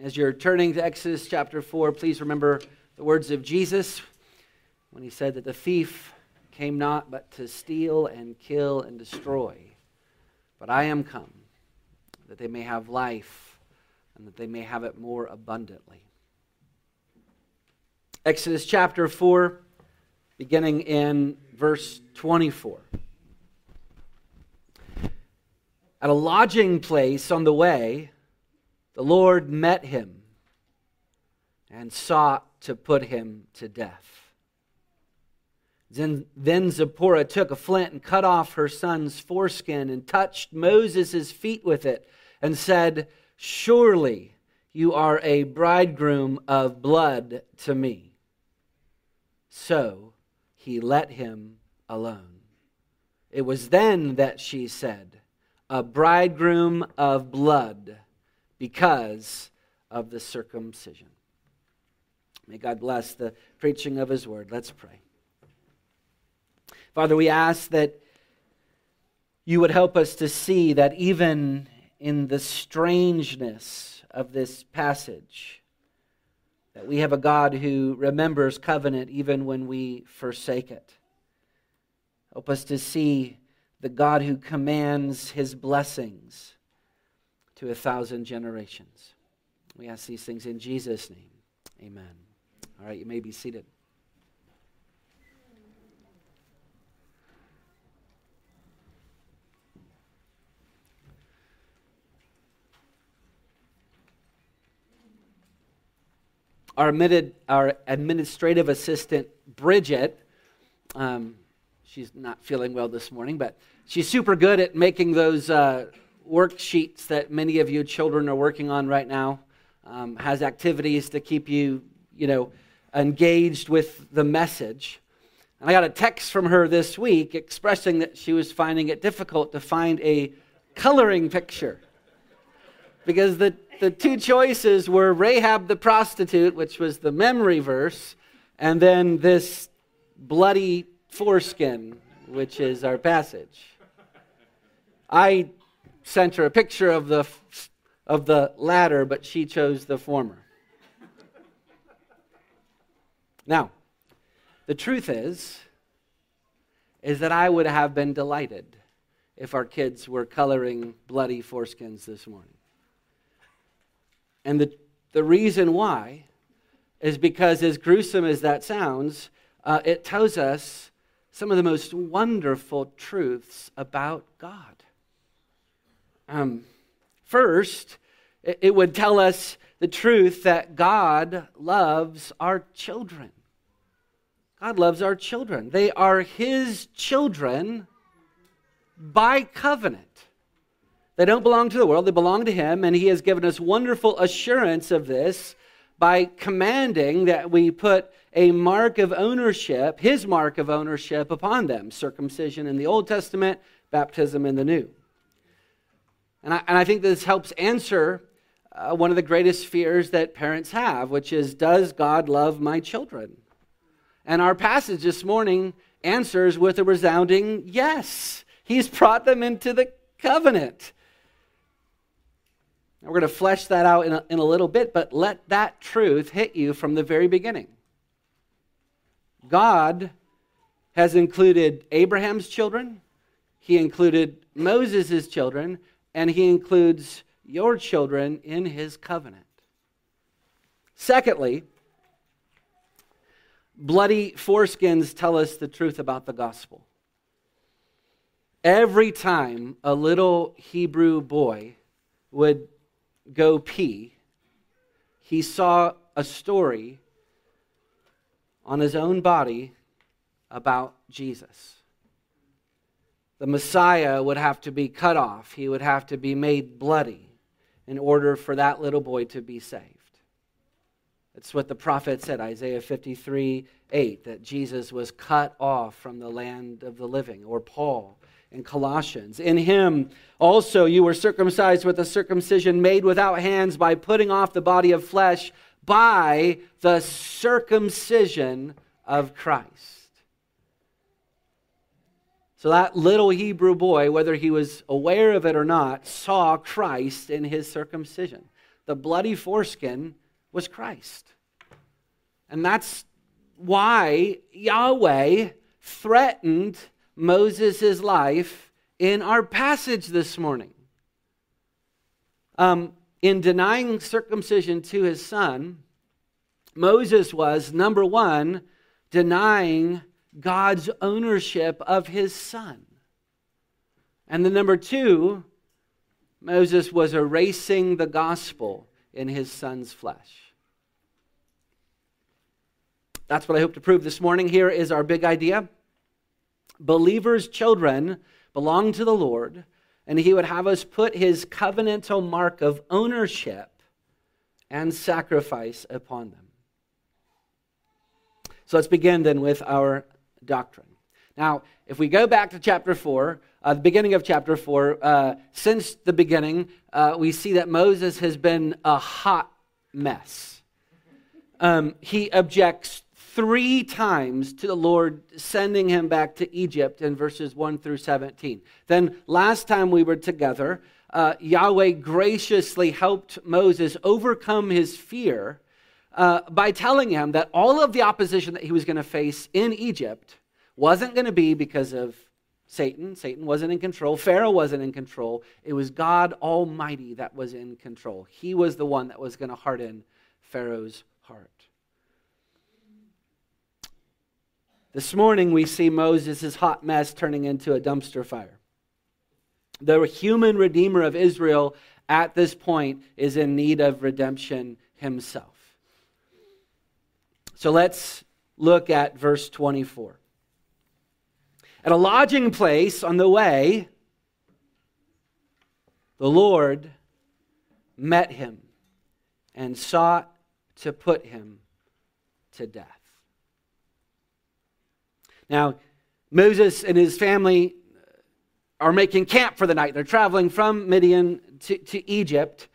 As you're turning to Exodus chapter 4, please remember the words of Jesus when he said that the thief came not but to steal and kill and destroy. But I am come that they may have life and that they may have it more abundantly. Exodus chapter 4, beginning in verse 24. At a lodging place on the way, the Lord met him and sought to put him to death. Then, then Zipporah took a flint and cut off her son's foreskin and touched Moses' feet with it and said, Surely you are a bridegroom of blood to me. So he let him alone. It was then that she said, A bridegroom of blood because of the circumcision. May God bless the preaching of his word. Let's pray. Father, we ask that you would help us to see that even in the strangeness of this passage, that we have a God who remembers covenant even when we forsake it. Help us to see the God who commands his blessings to a thousand generations. We ask these things in Jesus' name. Amen. All right, you may be seated. Our, admitted, our administrative assistant, Bridget, um, she's not feeling well this morning, but she's super good at making those uh, worksheets that many of you children are working on right now. Um, has activities to keep you, you know, engaged with the message. And I got a text from her this week expressing that she was finding it difficult to find a coloring picture because the, the two choices were Rahab the prostitute, which was the memory verse, and then this bloody foreskin, which is our passage. I sent her a picture of the, of the latter, but she chose the former. Now, the truth is, is that I would have been delighted if our kids were coloring bloody foreskins this morning. And the, the reason why is because, as gruesome as that sounds, uh, it tells us some of the most wonderful truths about God. Um, first, it would tell us the truth that God loves our children. God loves our children. They are His children by covenant. They don't belong to the world, they belong to Him, and He has given us wonderful assurance of this by commanding that we put a mark of ownership, His mark of ownership, upon them circumcision in the Old Testament, baptism in the New. And I, and I think this helps answer uh, one of the greatest fears that parents have, which is Does God love my children? And our passage this morning answers with a resounding yes. He's brought them into the covenant. Now, we're going to flesh that out in a, in a little bit, but let that truth hit you from the very beginning. God has included Abraham's children, He included Moses' children, and he includes your children in his covenant. Secondly, bloody foreskins tell us the truth about the gospel. Every time a little Hebrew boy would go pee, he saw a story on his own body about Jesus the Messiah would have to be cut off, he would have to be made bloody in order for that little boy to be saved. That's what the prophet said, Isaiah 53 8, that Jesus was cut off from the land of the living, or Paul in Colossians. In him also you were circumcised with a circumcision made without hands by putting off the body of flesh by the circumcision of Christ. So that little Hebrew boy, whether he was aware of it or not, saw Christ in his circumcision. the bloody foreskin was Christ. And that's why Yahweh threatened Moses' life in our passage this morning. Um, in denying circumcision to his son, Moses was, number one, denying God's ownership of his son. And the number two, Moses was erasing the gospel in his son's flesh. That's what I hope to prove this morning. Here is our big idea. Believers' children belong to the Lord, and he would have us put his covenantal mark of ownership and sacrifice upon them. So let's begin then with our doctrine. Now, if we go back to chapter 4, uh, the beginning of chapter 4, uh, since the beginning, uh, we see that Moses has been a hot mess. Um, he objects three times to the Lord sending him back to Egypt in verses 1 through 17. Then, last time we were together, uh, Yahweh graciously helped Moses overcome his fear uh, by telling him that all of the opposition that he was going to face in Egypt wasn't going to be because of Satan. Satan wasn't in control. Pharaoh wasn't in control. It was God Almighty that was in control. He was the one that was going to harden Pharaoh's heart. This morning, we see Moses' hot mess turning into a dumpster fire. The human redeemer of Israel at this point is in need of redemption himself. So let's look at verse 24. At a lodging place on the way, the Lord met him and sought to put him to death. Now, Moses and his family are making camp for the night. They're traveling from Midian to, to Egypt.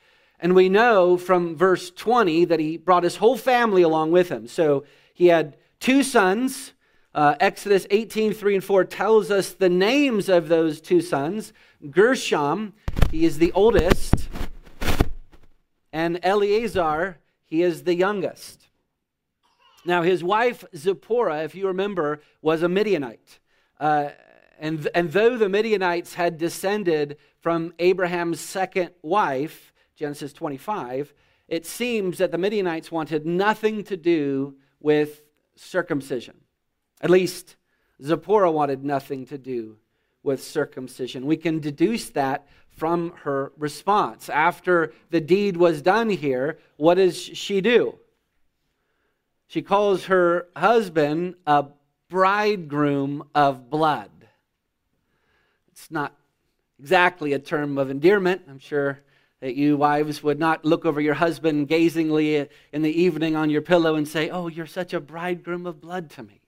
And we know from verse 20 that he brought his whole family along with him. So he had two sons. Uh, Exodus 18, 3 and 4 tells us the names of those two sons. Gershom, he is the oldest, and Eleazar, he is the youngest. Now, his wife Zipporah, if you remember, was a Midianite. Uh, and, and though the Midianites had descended from Abraham's second wife, Genesis 25, it seems that the Midianites wanted nothing to do with circumcision. At least Zipporah wanted nothing to do with circumcision. We can deduce that from her response. After the deed was done here, what does she do? She calls her husband a bridegroom of blood. It's not exactly a term of endearment. I'm sure that you wives would not look over your husband gazingly in the evening on your pillow and say, Oh, you're such a bridegroom of blood to me.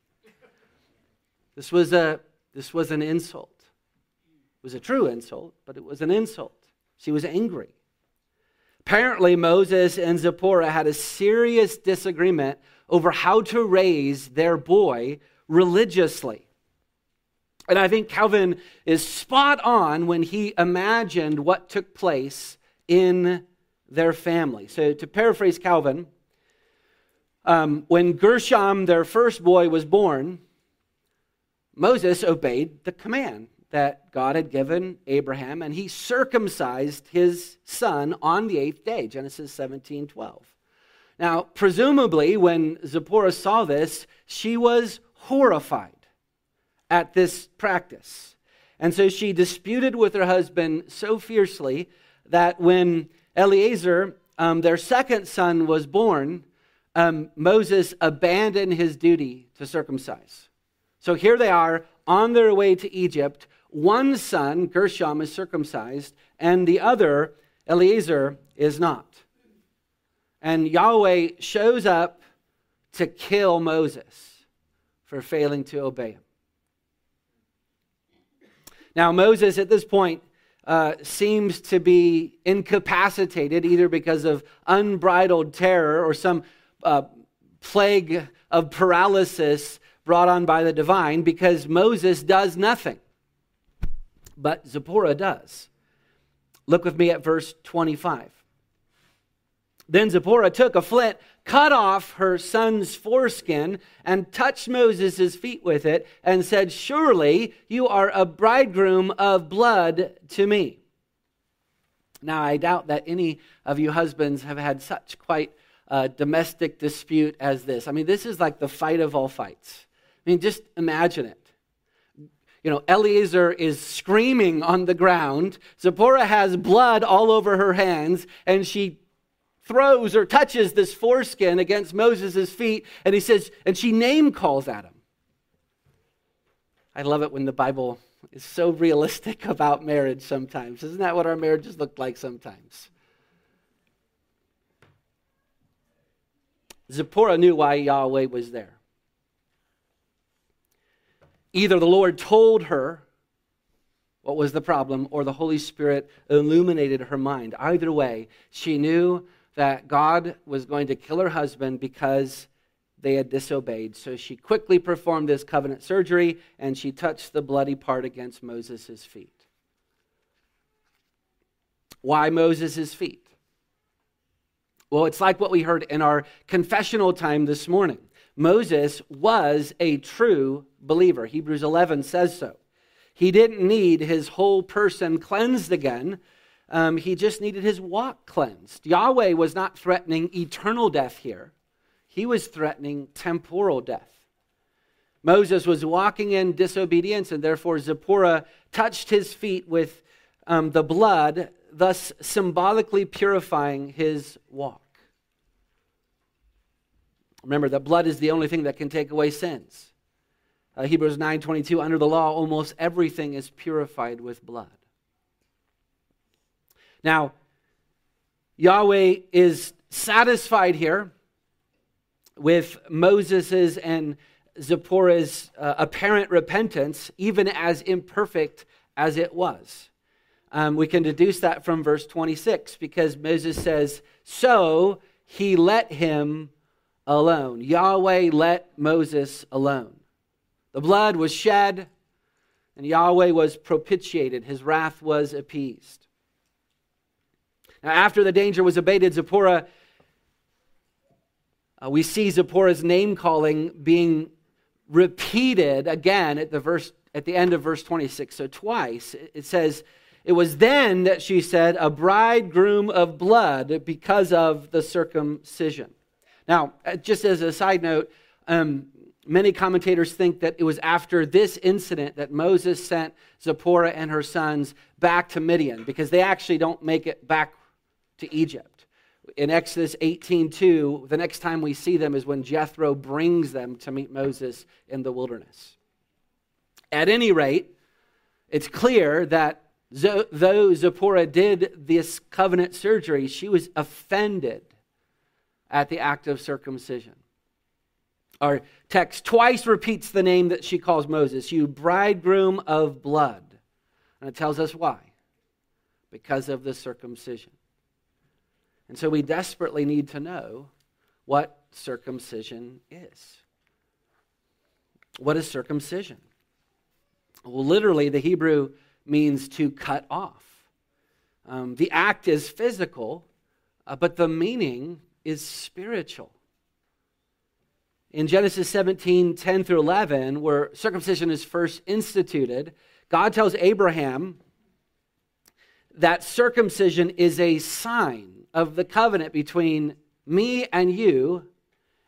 This was, a, this was an insult. It was a true insult, but it was an insult. She was angry. Apparently, Moses and Zipporah had a serious disagreement over how to raise their boy religiously. And I think Calvin is spot on when he imagined what took place in their family. So, to paraphrase Calvin, um, when Gershom, their first boy, was born, Moses obeyed the command that God had given Abraham, and he circumcised his son on the eighth day, Genesis 17 12. Now, presumably, when Zipporah saw this, she was horrified at this practice. And so she disputed with her husband so fiercely that when Eleazar, um, their second son, was born, um, Moses abandoned his duty to circumcise. So here they are on their way to Egypt. One son, Gershom, is circumcised, and the other, Eleazar, is not. And Yahweh shows up to kill Moses for failing to obey him. Now, Moses at this point uh, seems to be incapacitated either because of unbridled terror or some uh, plague of paralysis brought on by the divine because Moses does nothing. But Zipporah does. Look with me at verse 25. Then Zipporah took a flint, cut off her son's foreskin, and touched Moses' feet with it, and said, Surely you are a bridegroom of blood to me. Now, I doubt that any of you husbands have had such quite a domestic dispute as this. I mean, this is like the fight of all fights. I mean, just imagine it. You know, Eliezer is screaming on the ground. Zipporah has blood all over her hands, and she throws or touches this foreskin against Moses' feet, and he says, and she name calls at him. I love it when the Bible is so realistic about marriage sometimes. Isn't that what our marriages look like sometimes? Zipporah knew why Yahweh was there. Either the Lord told her what was the problem, or the Holy Spirit illuminated her mind. Either way, she knew that God was going to kill her husband because they had disobeyed. So she quickly performed this covenant surgery and she touched the bloody part against Moses' feet. Why Moses' feet? Well, it's like what we heard in our confessional time this morning. Moses was a true believer. Hebrews 11 says so. He didn't need his whole person cleansed again um, he just needed his walk cleansed. Yahweh was not threatening eternal death here, he was threatening temporal death. Moses was walking in disobedience, and therefore Zipporah touched his feet with um, the blood, thus symbolically purifying his walk. Remember that blood is the only thing that can take away sins. Uh, Hebrews 9:22 under the law almost everything is purified with blood. Now, Yahweh is satisfied here with Moses's and Zipporah's uh, apparent repentance, even as imperfect as it was. Um, we can deduce that from verse 26 because Moses says, So he let him alone. Yahweh let Moses alone. The blood was shed, and Yahweh was propitiated. His wrath was appeased. Now, after the danger was abated, Zipporah, uh, we see Zipporah's name calling being repeated again at the verse at the end of verse 26. So twice it says, It was then that she said, A bridegroom of blood because of the circumcision. Now, uh, just as a side note, um, many commentators think that it was after this incident that Moses sent Zipporah and her sons back to Midian because they actually don't make it back to Egypt. In Exodus 18:2, the next time we see them is when Jethro brings them to meet Moses in the wilderness. At any rate, it's clear that though Zipporah did this covenant surgery, she was offended at the act of circumcision. Our text twice repeats the name that she calls Moses, you bridegroom of blood. And it tells us why. Because of the circumcision. And so we desperately need to know what circumcision is. What is circumcision? Well, literally, the Hebrew means to cut off. Um, the act is physical, uh, but the meaning is spiritual. In Genesis 17 10 through 11, where circumcision is first instituted, God tells Abraham that circumcision is a sign of the covenant between me and you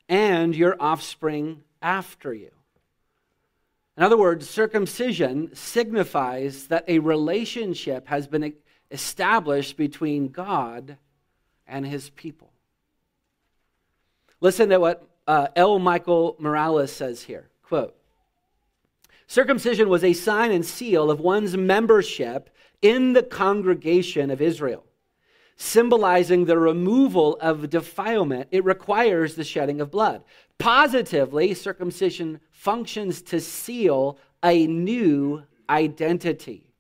and your offspring after you. In other words, circumcision signifies that a relationship has been established between God and his people. Listen to what uh, L. Michael Morales says here. Quote Circumcision was a sign and seal of one's membership in the congregation of Israel symbolizing the removal of defilement, it requires the shedding of blood. Positively, circumcision functions to seal a new identity.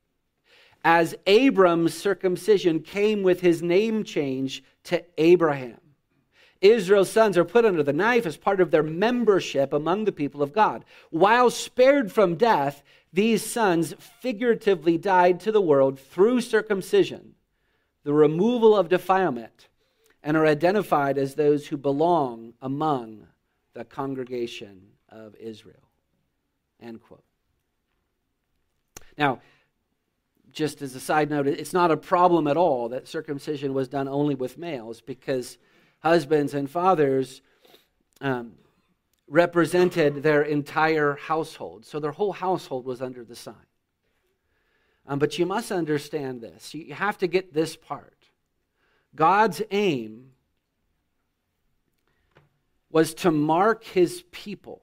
As Abram's circumcision came with his name change to Abraham. Israel's sons are put under the knife as part of their membership among the people of God. While spared from death, these sons figuratively died to the world through circumcision the removal of defilement, and are identified as those who belong among the congregation of Israel. End quote. Now, just as a side note, it's not a problem at all that circumcision was done only with males because husbands and fathers um, represented their entire household. So their whole household was under the sign. Um, but you must understand this. You have to get this part. God's aim was to mark his people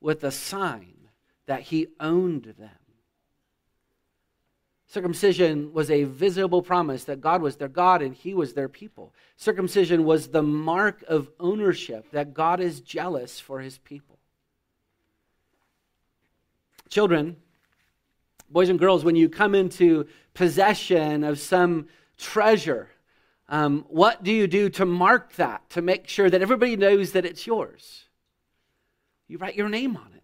with a sign that he owned them. Circumcision was a visible promise that God was their God and He was their people. Circumcision was the mark of ownership that God is jealous for His people. Children, boys and girls, when you come into possession of some treasure, um, what do you do to mark that, to make sure that everybody knows that it's yours? You write your name on it.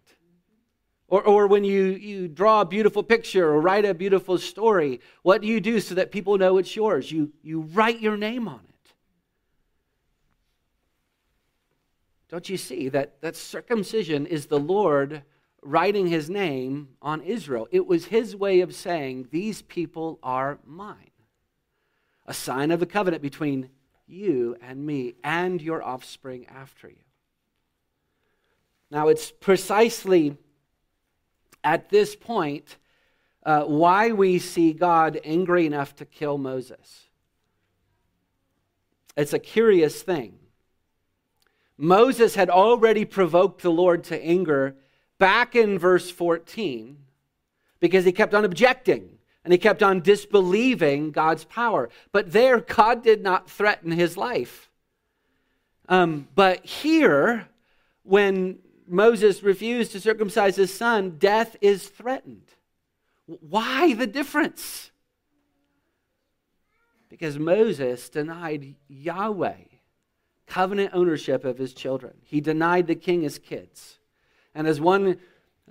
Or, or when you, you draw a beautiful picture or write a beautiful story, what do you do so that people know it's yours? You, you write your name on it. Don't you see that, that circumcision is the Lord writing his name on Israel? It was his way of saying, These people are mine. A sign of the covenant between you and me and your offspring after you. Now, it's precisely at this point uh, why we see God angry enough to kill Moses. It's a curious thing. Moses had already provoked the Lord to anger back in verse 14 because he kept on objecting and he kept on disbelieving God's power. But there, God did not threaten his life. Um, but here, when Moses refused to circumcise his son, death is threatened. Why the difference? Because Moses denied Yahweh covenant ownership of his children. He denied the king his kids. And as one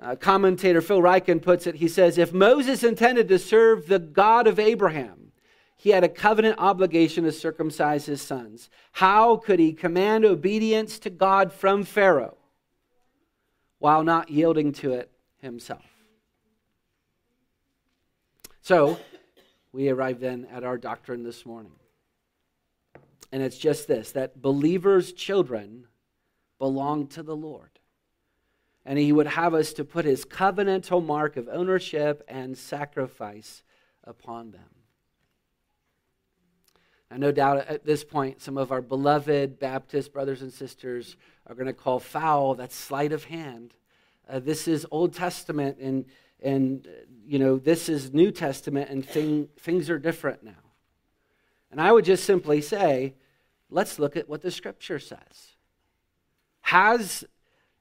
uh, commentator, Phil Ryken, puts it, he says, If Moses intended to serve the God of Abraham, he had a covenant obligation to circumcise his sons. How could he command obedience to God from Pharaoh? While not yielding to it himself. So, we arrive then at our doctrine this morning. And it's just this that believers' children belong to the Lord. And he would have us to put his covenantal mark of ownership and sacrifice upon them. I no doubt at this point, some of our beloved Baptist brothers and sisters are going to call foul that sleight of hand. Uh, this is Old Testament, and, and you know, this is New Testament, and thing, things are different now. And I would just simply say, let's look at what the scripture says. Has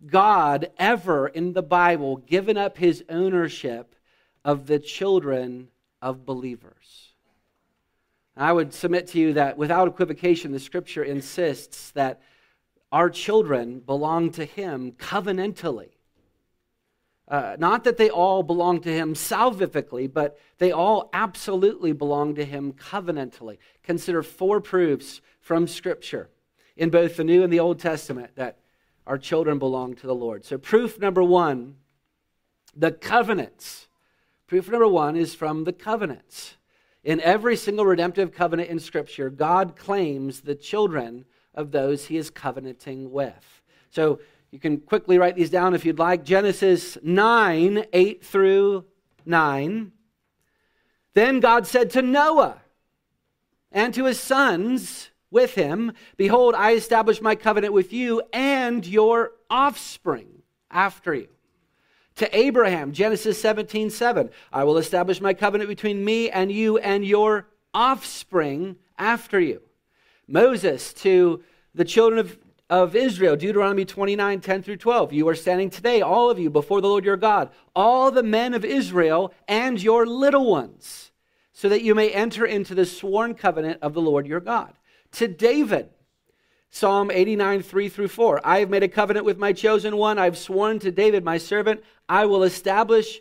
God ever in the Bible given up his ownership of the children of believers? I would submit to you that without equivocation, the scripture insists that our children belong to him covenantally. Uh, not that they all belong to him salvifically, but they all absolutely belong to him covenantally. Consider four proofs from Scripture in both the New and the Old Testament that our children belong to the Lord. So, proof number one the covenants. Proof number one is from the covenants. In every single redemptive covenant in Scripture, God claims the children of those he is covenanting with. So you can quickly write these down if you'd like. Genesis 9, 8 through 9. Then God said to Noah and to his sons with him, Behold, I establish my covenant with you and your offspring after you to Abraham, Genesis 17, 7. I will establish my covenant between me and you and your offspring after you. Moses to the children of, of Israel, Deuteronomy 29, 10 through 12. You are standing today, all of you, before the Lord your God, all the men of Israel and your little ones, so that you may enter into the sworn covenant of the Lord your God. To David, Psalm 89, 3 through 4. I have made a covenant with my chosen one. I've sworn to David, my servant, I will establish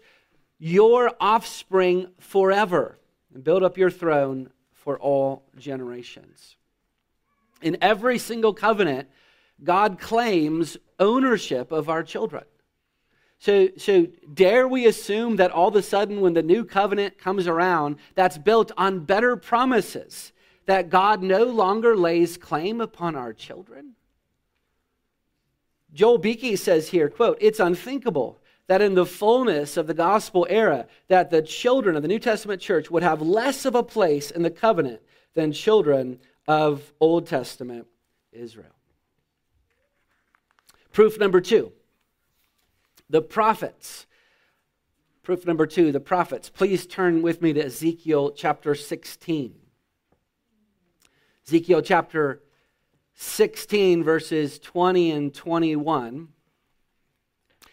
your offspring forever and build up your throne for all generations. In every single covenant, God claims ownership of our children. So, so dare we assume that all of a sudden, when the new covenant comes around, that's built on better promises, that God no longer lays claim upon our children? Joel Beeke says here, quote, it's unthinkable that in the fullness of the gospel era, that the children of the New Testament church would have less of a place in the covenant than children of Old Testament Israel. Proof number two the prophets. Proof number two the prophets. Please turn with me to Ezekiel chapter 16. Ezekiel chapter 16, verses 20 and 21.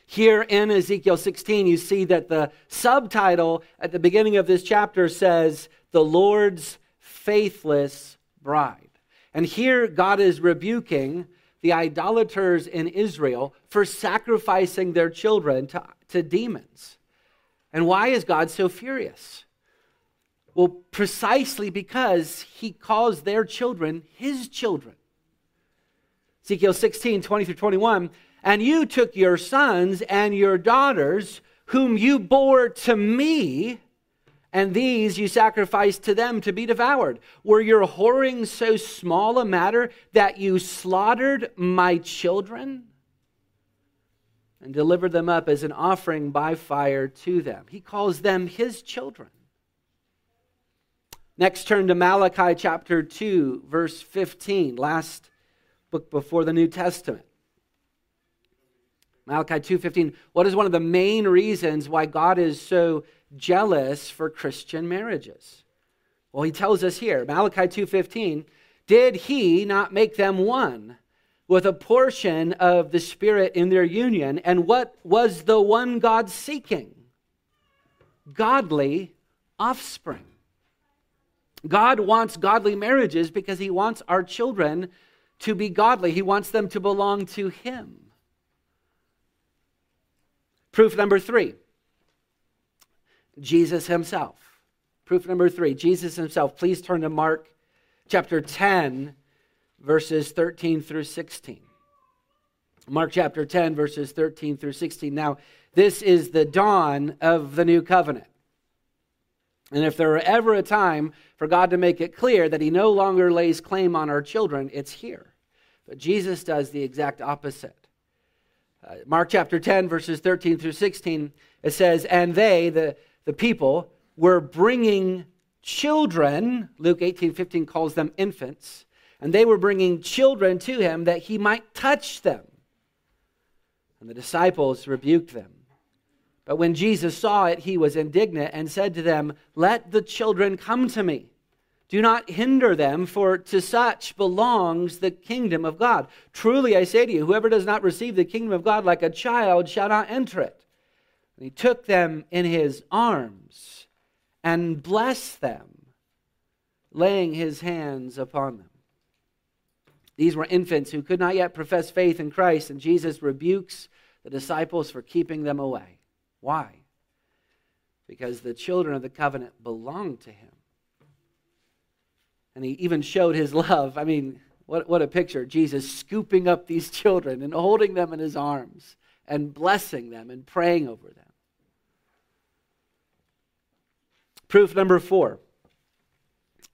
Here in Ezekiel 16, you see that the subtitle at the beginning of this chapter says, The Lord's Faithless Bride. And here God is rebuking the idolaters in Israel for sacrificing their children to, to demons. And why is God so furious? Well, precisely because he calls their children his children. Ezekiel 16, 20 through 21. And you took your sons and your daughters, whom you bore to me, and these you sacrificed to them to be devoured. Were your whoring so small a matter that you slaughtered my children and delivered them up as an offering by fire to them? He calls them his children. Next, turn to Malachi chapter 2, verse 15. Last book before the New Testament. Malachi 2:15 What is one of the main reasons why God is so jealous for Christian marriages? Well, he tells us here, Malachi 2:15, did he not make them one with a portion of the spirit in their union? And what was the one God seeking? Godly offspring. God wants godly marriages because he wants our children to be godly, He wants them to belong to Him. Proof number three Jesus Himself. Proof number three Jesus Himself. Please turn to Mark chapter 10, verses 13 through 16. Mark chapter 10, verses 13 through 16. Now, this is the dawn of the new covenant. And if there were ever a time for God to make it clear that he no longer lays claim on our children, it's here. But Jesus does the exact opposite. Uh, Mark chapter 10, verses 13 through 16, it says, And they, the, the people, were bringing children, Luke 18, 15 calls them infants, and they were bringing children to him that he might touch them. And the disciples rebuked them. But when Jesus saw it, he was indignant and said to them, Let the children come to me. Do not hinder them, for to such belongs the kingdom of God. Truly I say to you, whoever does not receive the kingdom of God like a child shall not enter it. And he took them in his arms and blessed them, laying his hands upon them. These were infants who could not yet profess faith in Christ, and Jesus rebukes the disciples for keeping them away. Why? Because the children of the covenant belong to him. And he even showed his love. I mean, what, what a picture. Jesus scooping up these children and holding them in his arms and blessing them and praying over them. Proof number four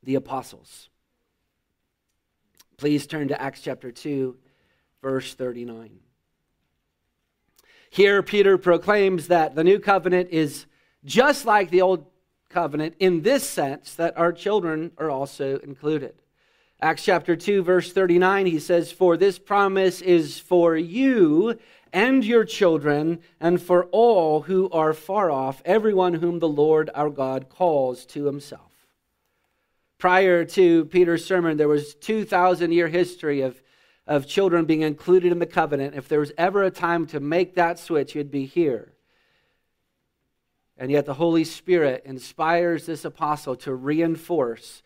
the apostles. Please turn to Acts chapter 2, verse 39. Here, Peter proclaims that the new covenant is just like the old covenant in this sense that our children are also included. Acts chapter 2, verse 39, he says, For this promise is for you and your children, and for all who are far off, everyone whom the Lord our God calls to himself. Prior to Peter's sermon, there was 2,000 year history of of children being included in the covenant, if there was ever a time to make that switch, it'd be here. And yet the Holy Spirit inspires this apostle to reinforce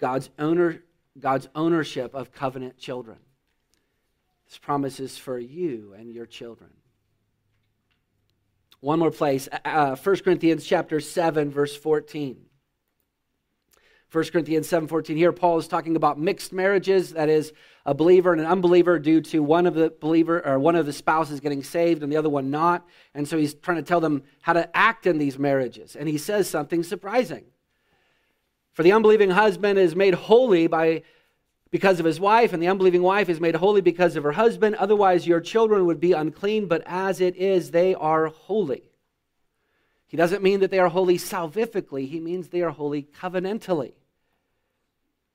God's, owner, God's ownership of covenant children. This promise is for you and your children. One more place, uh, 1 Corinthians chapter 7, verse 14. 1 Corinthians 7:14 here Paul is talking about mixed marriages. That is a believer and an unbeliever due to one of the believer or one of the spouses getting saved and the other one not. And so he's trying to tell them how to act in these marriages. And he says something surprising. For the unbelieving husband is made holy by because of his wife and the unbelieving wife is made holy because of her husband. Otherwise your children would be unclean but as it is they are holy. He doesn't mean that they are holy salvifically, he means they are holy covenantally.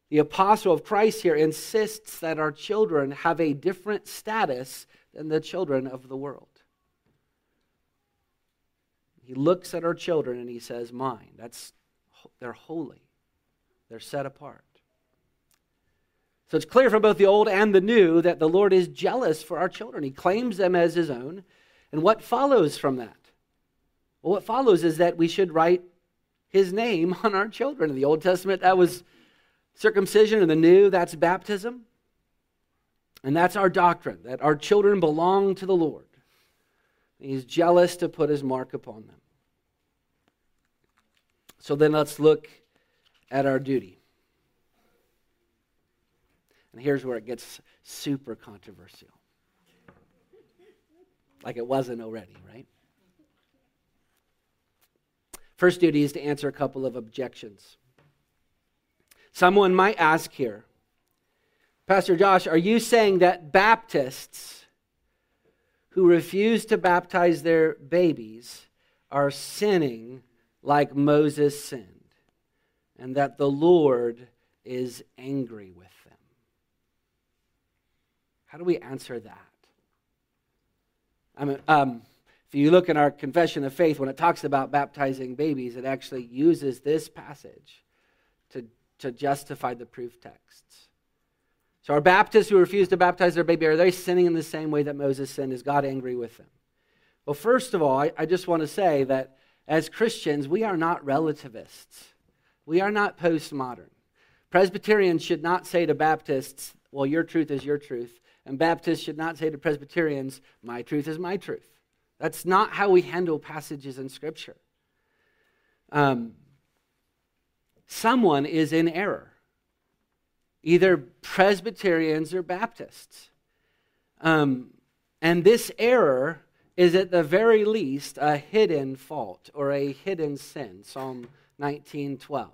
The apostle of Christ here insists that our children have a different status than the children of the world. He looks at our children and he says, Mine. That's, they're holy, they're set apart. So it's clear from both the old and the new that the Lord is jealous for our children. He claims them as his own. And what follows from that? Well, what follows is that we should write his name on our children. In the Old Testament, that was circumcision. In the New, that's baptism. And that's our doctrine that our children belong to the Lord. He's jealous to put his mark upon them. So then let's look at our duty. And here's where it gets super controversial. Like it wasn't already, right? First duty is to answer a couple of objections. Someone might ask here, Pastor Josh, are you saying that Baptists who refuse to baptize their babies are sinning like Moses sinned, and that the Lord is angry with them? How do we answer that? I mean, um, if you look in our confession of faith, when it talks about baptizing babies, it actually uses this passage to, justify the proof texts. So, are Baptists who refuse to baptize their baby, are they sinning in the same way that Moses sinned? Is God angry with them? Well, first of all, I, I just want to say that as Christians, we are not relativists. We are not postmodern. Presbyterians should not say to Baptists, well, your truth is your truth. And Baptists should not say to Presbyterians, my truth is my truth. That's not how we handle passages in Scripture. Um, someone is in error, either Presbyterians or Baptists. Um, and this error is at the very least a hidden fault or a hidden sin. Psalm 19:12.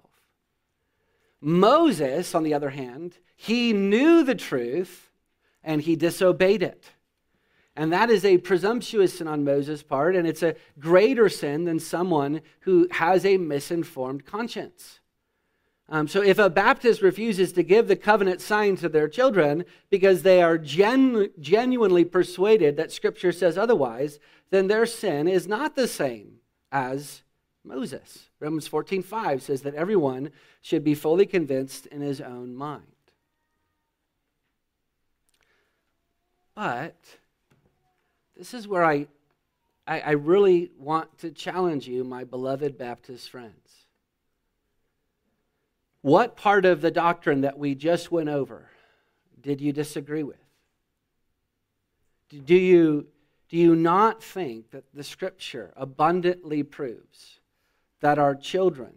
Moses, on the other hand, he knew the truth and he disobeyed it. And that is a presumptuous sin on Moses' part, and it's a greater sin than someone who has a misinformed conscience. Um, so, if a Baptist refuses to give the covenant sign to their children because they are genu- genuinely persuaded that Scripture says otherwise, then their sin is not the same as Moses. Romans 14:5 says that everyone should be fully convinced in his own mind. But this is where I, I, I really want to challenge you, my beloved Baptist friends. What part of the doctrine that we just went over did you disagree with? Do you, do you not think that the scripture abundantly proves that our children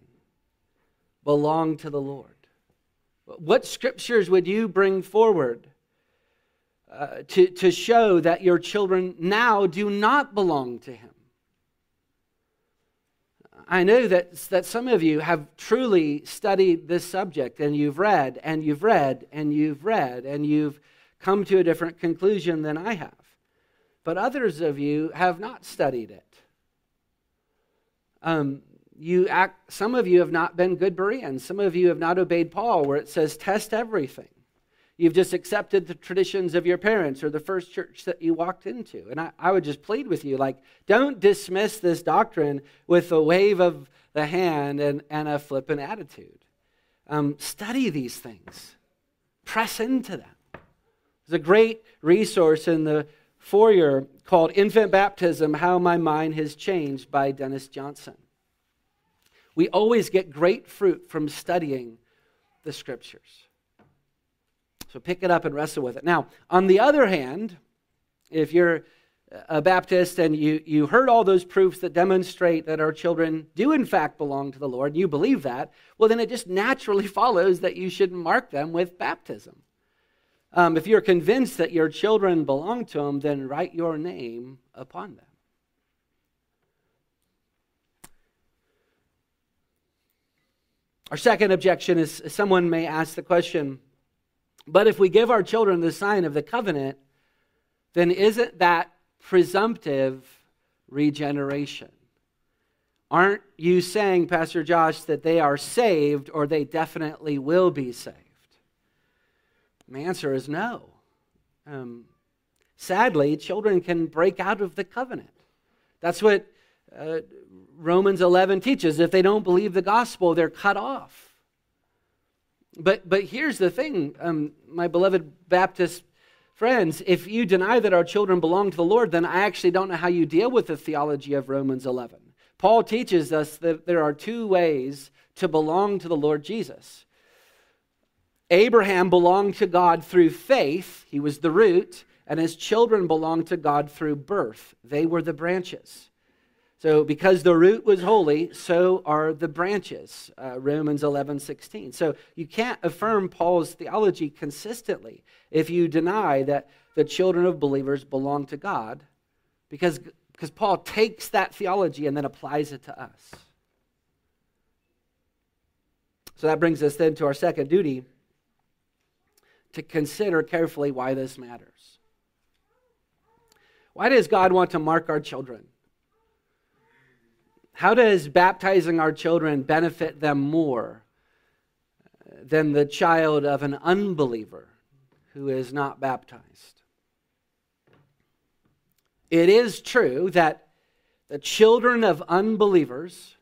belong to the Lord? What scriptures would you bring forward uh, to, to show that your children now do not belong to Him. I know that, that some of you have truly studied this subject and you've read and you've read and you've read and you've come to a different conclusion than I have. But others of you have not studied it. Um, you act, some of you have not been good Bereans. Some of you have not obeyed Paul, where it says, test everything. You've just accepted the traditions of your parents or the first church that you walked into. And I, I would just plead with you like, don't dismiss this doctrine with a wave of the hand and, and a flippant attitude. Um, study these things, press into them. There's a great resource in the foyer called Infant Baptism How My Mind Has Changed by Dennis Johnson. We always get great fruit from studying the scriptures. So pick it up and wrestle with it. Now, on the other hand, if you're a Baptist and you, you heard all those proofs that demonstrate that our children do, in fact, belong to the Lord, and you believe that, well, then it just naturally follows that you should mark them with baptism. Um, if you're convinced that your children belong to Him, then write your name upon them. Our second objection is someone may ask the question, but if we give our children the sign of the covenant, then isn't that presumptive regeneration? Aren't you saying, Pastor Josh, that they are saved or they definitely will be saved? the answer is no. Um, sadly, children can break out of the covenant. That's what uh, Romans 11 teaches. If they don't believe the gospel, they're cut off. But, but here's the thing, um, my beloved Baptist friends, if you deny that our children belong to the Lord, then I actually don't know how you deal with the theology of Romans 11. Paul teaches us that there are two ways to belong to the Lord Jesus. Abraham belonged to God through faith, he was the root, and his children belonged to God through birth. They were the branches. So, because the root was holy, so are the branches. Uh, Romans 11, 16. So, you can't affirm Paul's theology consistently if you deny that the children of believers belong to God, because, because Paul takes that theology and then applies it to us. So, that brings us then to our second duty to consider carefully why this matters. Why does God want to mark our children? How does baptizing our children benefit them more than the child of an unbeliever who is not baptized? It is true that the children of unbelievers,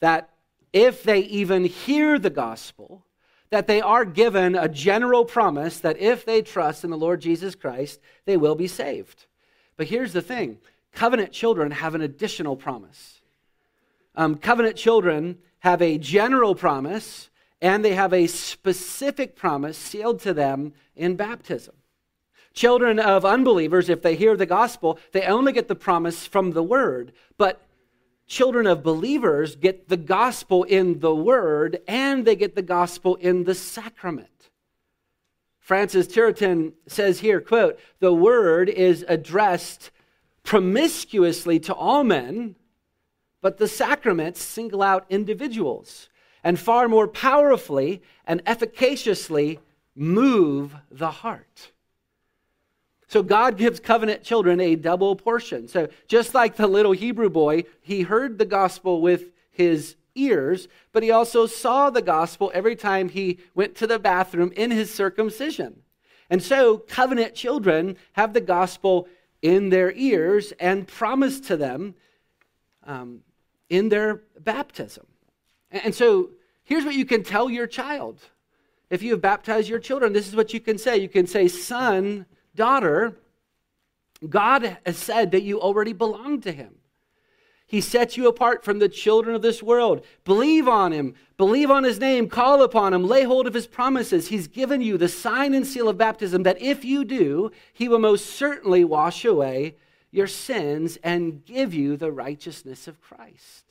that if they even hear the gospel, that they are given a general promise that if they trust in the Lord Jesus Christ, they will be saved. But here's the thing covenant children have an additional promise. Um, covenant children have a general promise, and they have a specific promise sealed to them in baptism. Children of unbelievers, if they hear the gospel, they only get the promise from the word. But children of believers get the gospel in the word and they get the gospel in the sacrament. Francis Turretin says here, quote, the word is addressed promiscuously to all men, but the sacraments single out individuals and far more powerfully and efficaciously move the heart. So God gives covenant children a double portion. So just like the little Hebrew boy, he heard the gospel with his ears, but he also saw the gospel every time he went to the bathroom in his circumcision. And so covenant children have the gospel in their ears and promised to them um, in their baptism. And so here's what you can tell your child. If you have baptized your children, this is what you can say. You can say, Son, daughter, God has said that you already belong to him. He sets you apart from the children of this world. Believe on him. Believe on his name. Call upon him. Lay hold of his promises. He's given you the sign and seal of baptism that if you do, he will most certainly wash away your sins and give you the righteousness of Christ.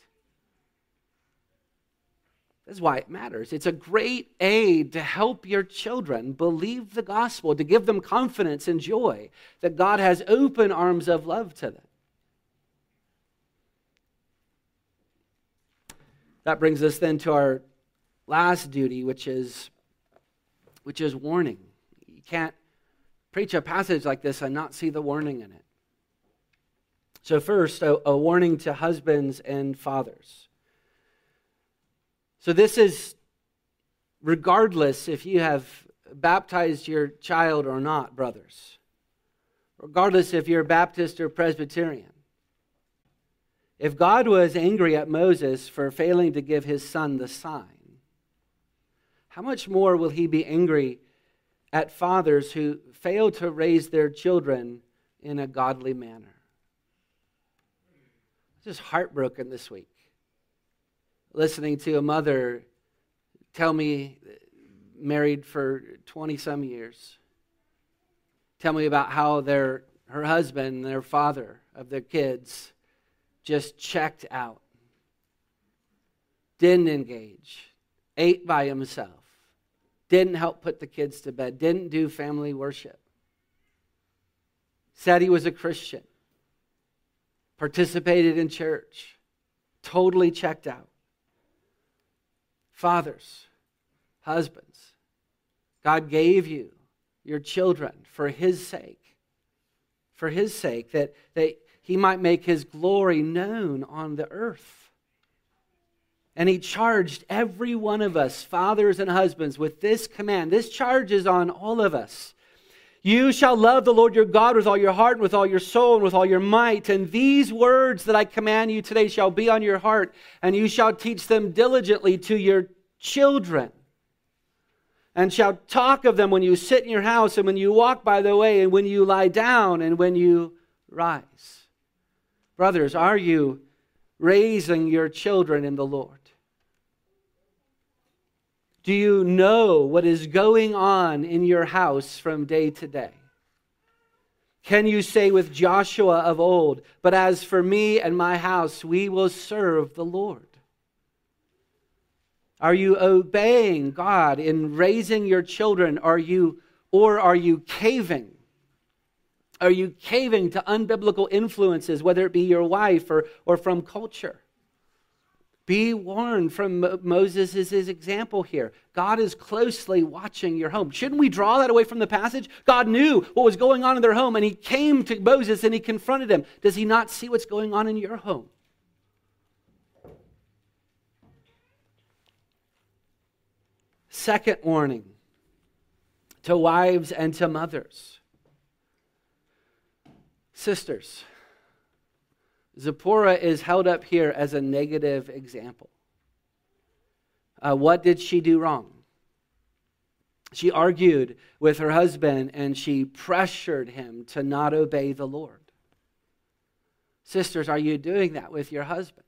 That's why it matters. It's a great aid to help your children believe the gospel, to give them confidence and joy that God has open arms of love to them. That brings us then to our last duty, which is, which is warning. You can't preach a passage like this and not see the warning in it. So, first, a, a warning to husbands and fathers. So, this is regardless if you have baptized your child or not, brothers, regardless if you're Baptist or Presbyterian. If God was angry at Moses for failing to give his son the sign, how much more will he be angry at fathers who fail to raise their children in a godly manner? Just heartbroken this week listening to a mother tell me, married for 20 some years, tell me about how their, her husband, their father of their kids, just checked out, didn't engage, ate by himself, didn't help put the kids to bed, didn't do family worship, said he was a Christian, participated in church, totally checked out. Fathers, husbands, God gave you your children for his sake. For his sake, that, that he might make his glory known on the earth. And he charged every one of us, fathers and husbands, with this command. This charge is on all of us. You shall love the Lord your God with all your heart, and with all your soul, and with all your might. And these words that I command you today shall be on your heart, and you shall teach them diligently to your children. And shall talk of them when you sit in your house, and when you walk by the way, and when you lie down, and when you rise. Brothers, are you raising your children in the Lord? Do you know what is going on in your house from day to day? Can you say with Joshua of old, But as for me and my house, we will serve the Lord? Are you obeying God in raising your children? Are you, or are you caving? Are you caving to unbiblical influences, whether it be your wife or, or from culture? Be warned from Moses' example here. God is closely watching your home. Shouldn't we draw that away from the passage? God knew what was going on in their home, and he came to Moses and he confronted him. Does he not see what's going on in your home? Second warning to wives and to mothers. Sisters, Zipporah is held up here as a negative example. Uh, what did she do wrong? She argued with her husband and she pressured him to not obey the Lord. Sisters, are you doing that with your husbands?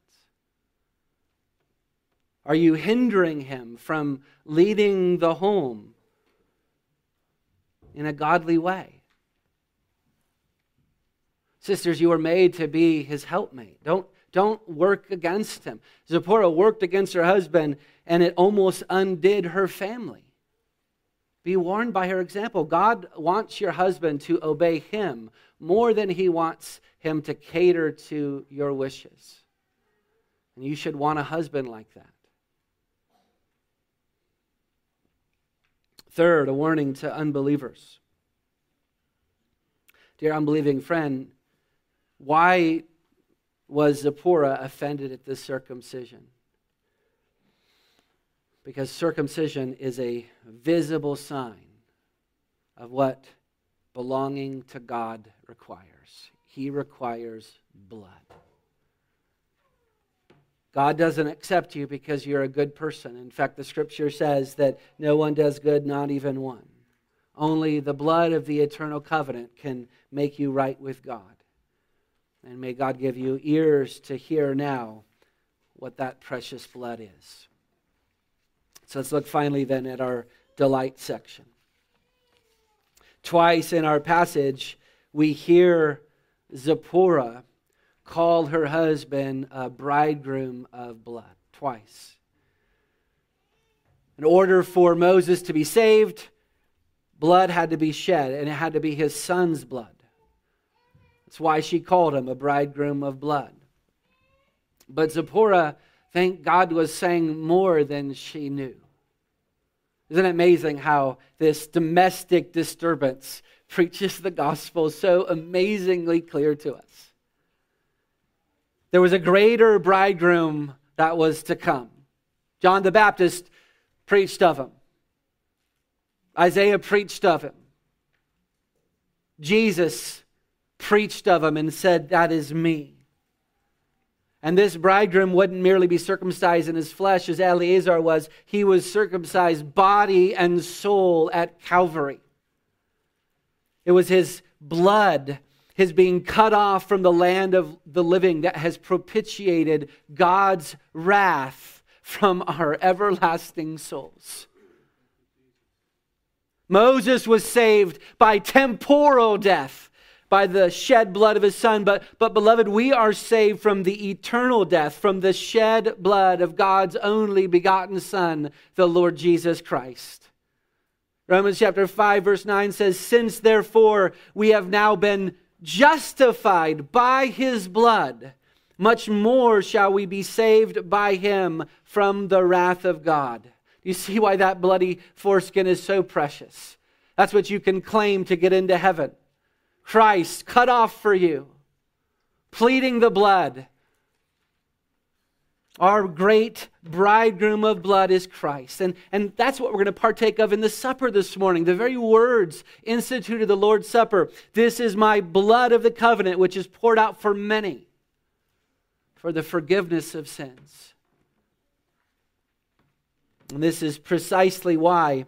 Are you hindering him from leading the home in a godly way? Sisters, you are made to be his helpmate. Don't, don't work against him. Zipporah worked against her husband, and it almost undid her family. Be warned by her example. God wants your husband to obey him more than he wants him to cater to your wishes. And you should want a husband like that. Third, a warning to unbelievers. Dear unbelieving friend, why was Zipporah offended at this circumcision? Because circumcision is a visible sign of what belonging to God requires. He requires blood. God doesn't accept you because you're a good person. In fact, the scripture says that no one does good, not even one. Only the blood of the eternal covenant can make you right with God. And may God give you ears to hear now what that precious blood is. So let's look finally then at our delight section. Twice in our passage, we hear Zipporah call her husband a bridegroom of blood. Twice. In order for Moses to be saved, blood had to be shed, and it had to be his son's blood. That's why she called him a bridegroom of blood. But Zipporah, thank God, was saying more than she knew. Isn't it amazing how this domestic disturbance preaches the gospel so amazingly clear to us? There was a greater bridegroom that was to come. John the Baptist preached of him, Isaiah preached of him. Jesus preached of him and said, That is me. And this bridegroom wouldn't merely be circumcised in his flesh as Eleazar was, he was circumcised body and soul at Calvary. It was his blood, his being cut off from the land of the living, that has propitiated God's wrath from our everlasting souls. Moses was saved by temporal death by the shed blood of his son, but, but beloved, we are saved from the eternal death, from the shed blood of God's only begotten Son, the Lord Jesus Christ. Romans chapter 5, verse 9 says, Since therefore we have now been justified by his blood, much more shall we be saved by him from the wrath of God. Do you see why that bloody foreskin is so precious? That's what you can claim to get into heaven. Christ cut off for you, pleading the blood. Our great bridegroom of blood is Christ. And, and that's what we're going to partake of in the supper this morning. The very words instituted the Lord's Supper. This is my blood of the covenant, which is poured out for many for the forgiveness of sins. And this is precisely why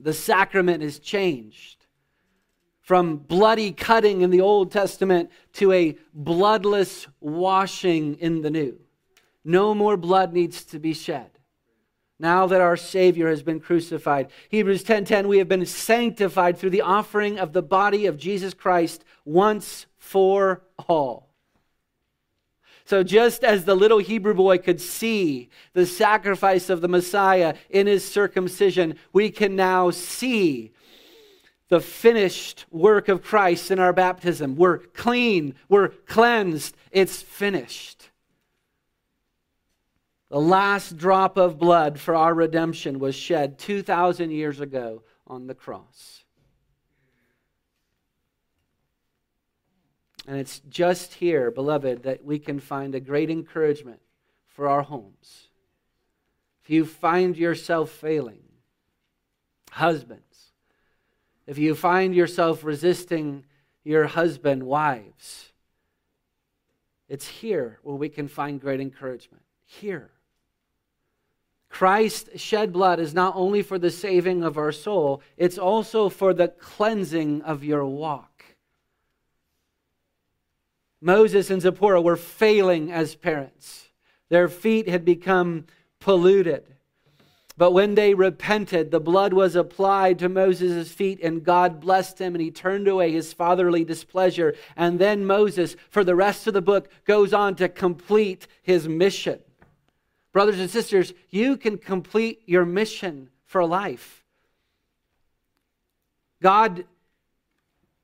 the sacrament is changed from bloody cutting in the Old Testament to a bloodless washing in the New. No more blood needs to be shed. Now that our Savior has been crucified. Hebrews 10:10 we have been sanctified through the offering of the body of Jesus Christ once for all. So, just as the little Hebrew boy could see the sacrifice of the Messiah in his circumcision, we can now see the finished work of Christ in our baptism. We're clean, we're cleansed, it's finished. The last drop of blood for our redemption was shed 2,000 years ago on the cross. And it's just here, beloved, that we can find a great encouragement for our homes. If you find yourself failing, husbands, if you find yourself resisting your husband, wives, it's here where we can find great encouragement. Here. Christ shed blood is not only for the saving of our soul, it's also for the cleansing of your walk. Moses and Zipporah were failing as parents. Their feet had become polluted. But when they repented, the blood was applied to Moses' feet, and God blessed him, and he turned away his fatherly displeasure. And then Moses, for the rest of the book, goes on to complete his mission. Brothers and sisters, you can complete your mission for life. God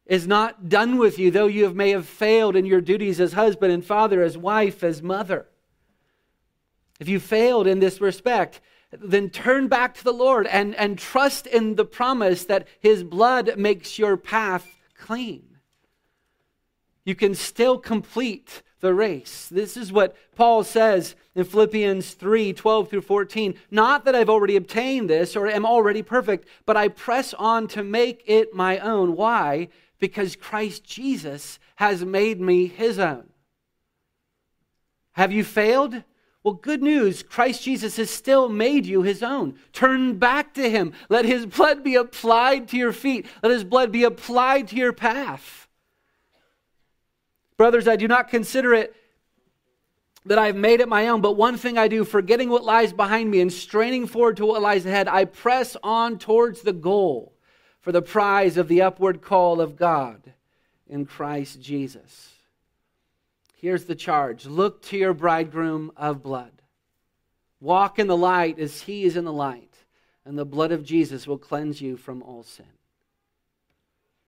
is not done with you, though you may have failed in your duties as husband and father, as wife, as mother. If you failed in this respect, then turn back to the Lord and, and trust in the promise that His blood makes your path clean. You can still complete the race. This is what Paul says in Philippians 3 12 through 14. Not that I've already obtained this or am already perfect, but I press on to make it my own. Why? because Christ Jesus has made me his own. Have you failed? Well, good news. Christ Jesus has still made you his own. Turn back to him. Let his blood be applied to your feet. Let his blood be applied to your path. Brothers, I do not consider it that I've made it my own, but one thing I do, forgetting what lies behind me and straining forward to what lies ahead, I press on towards the goal for the prize of the upward call of God in Christ Jesus. Here's the charge look to your bridegroom of blood. Walk in the light as he is in the light, and the blood of Jesus will cleanse you from all sin.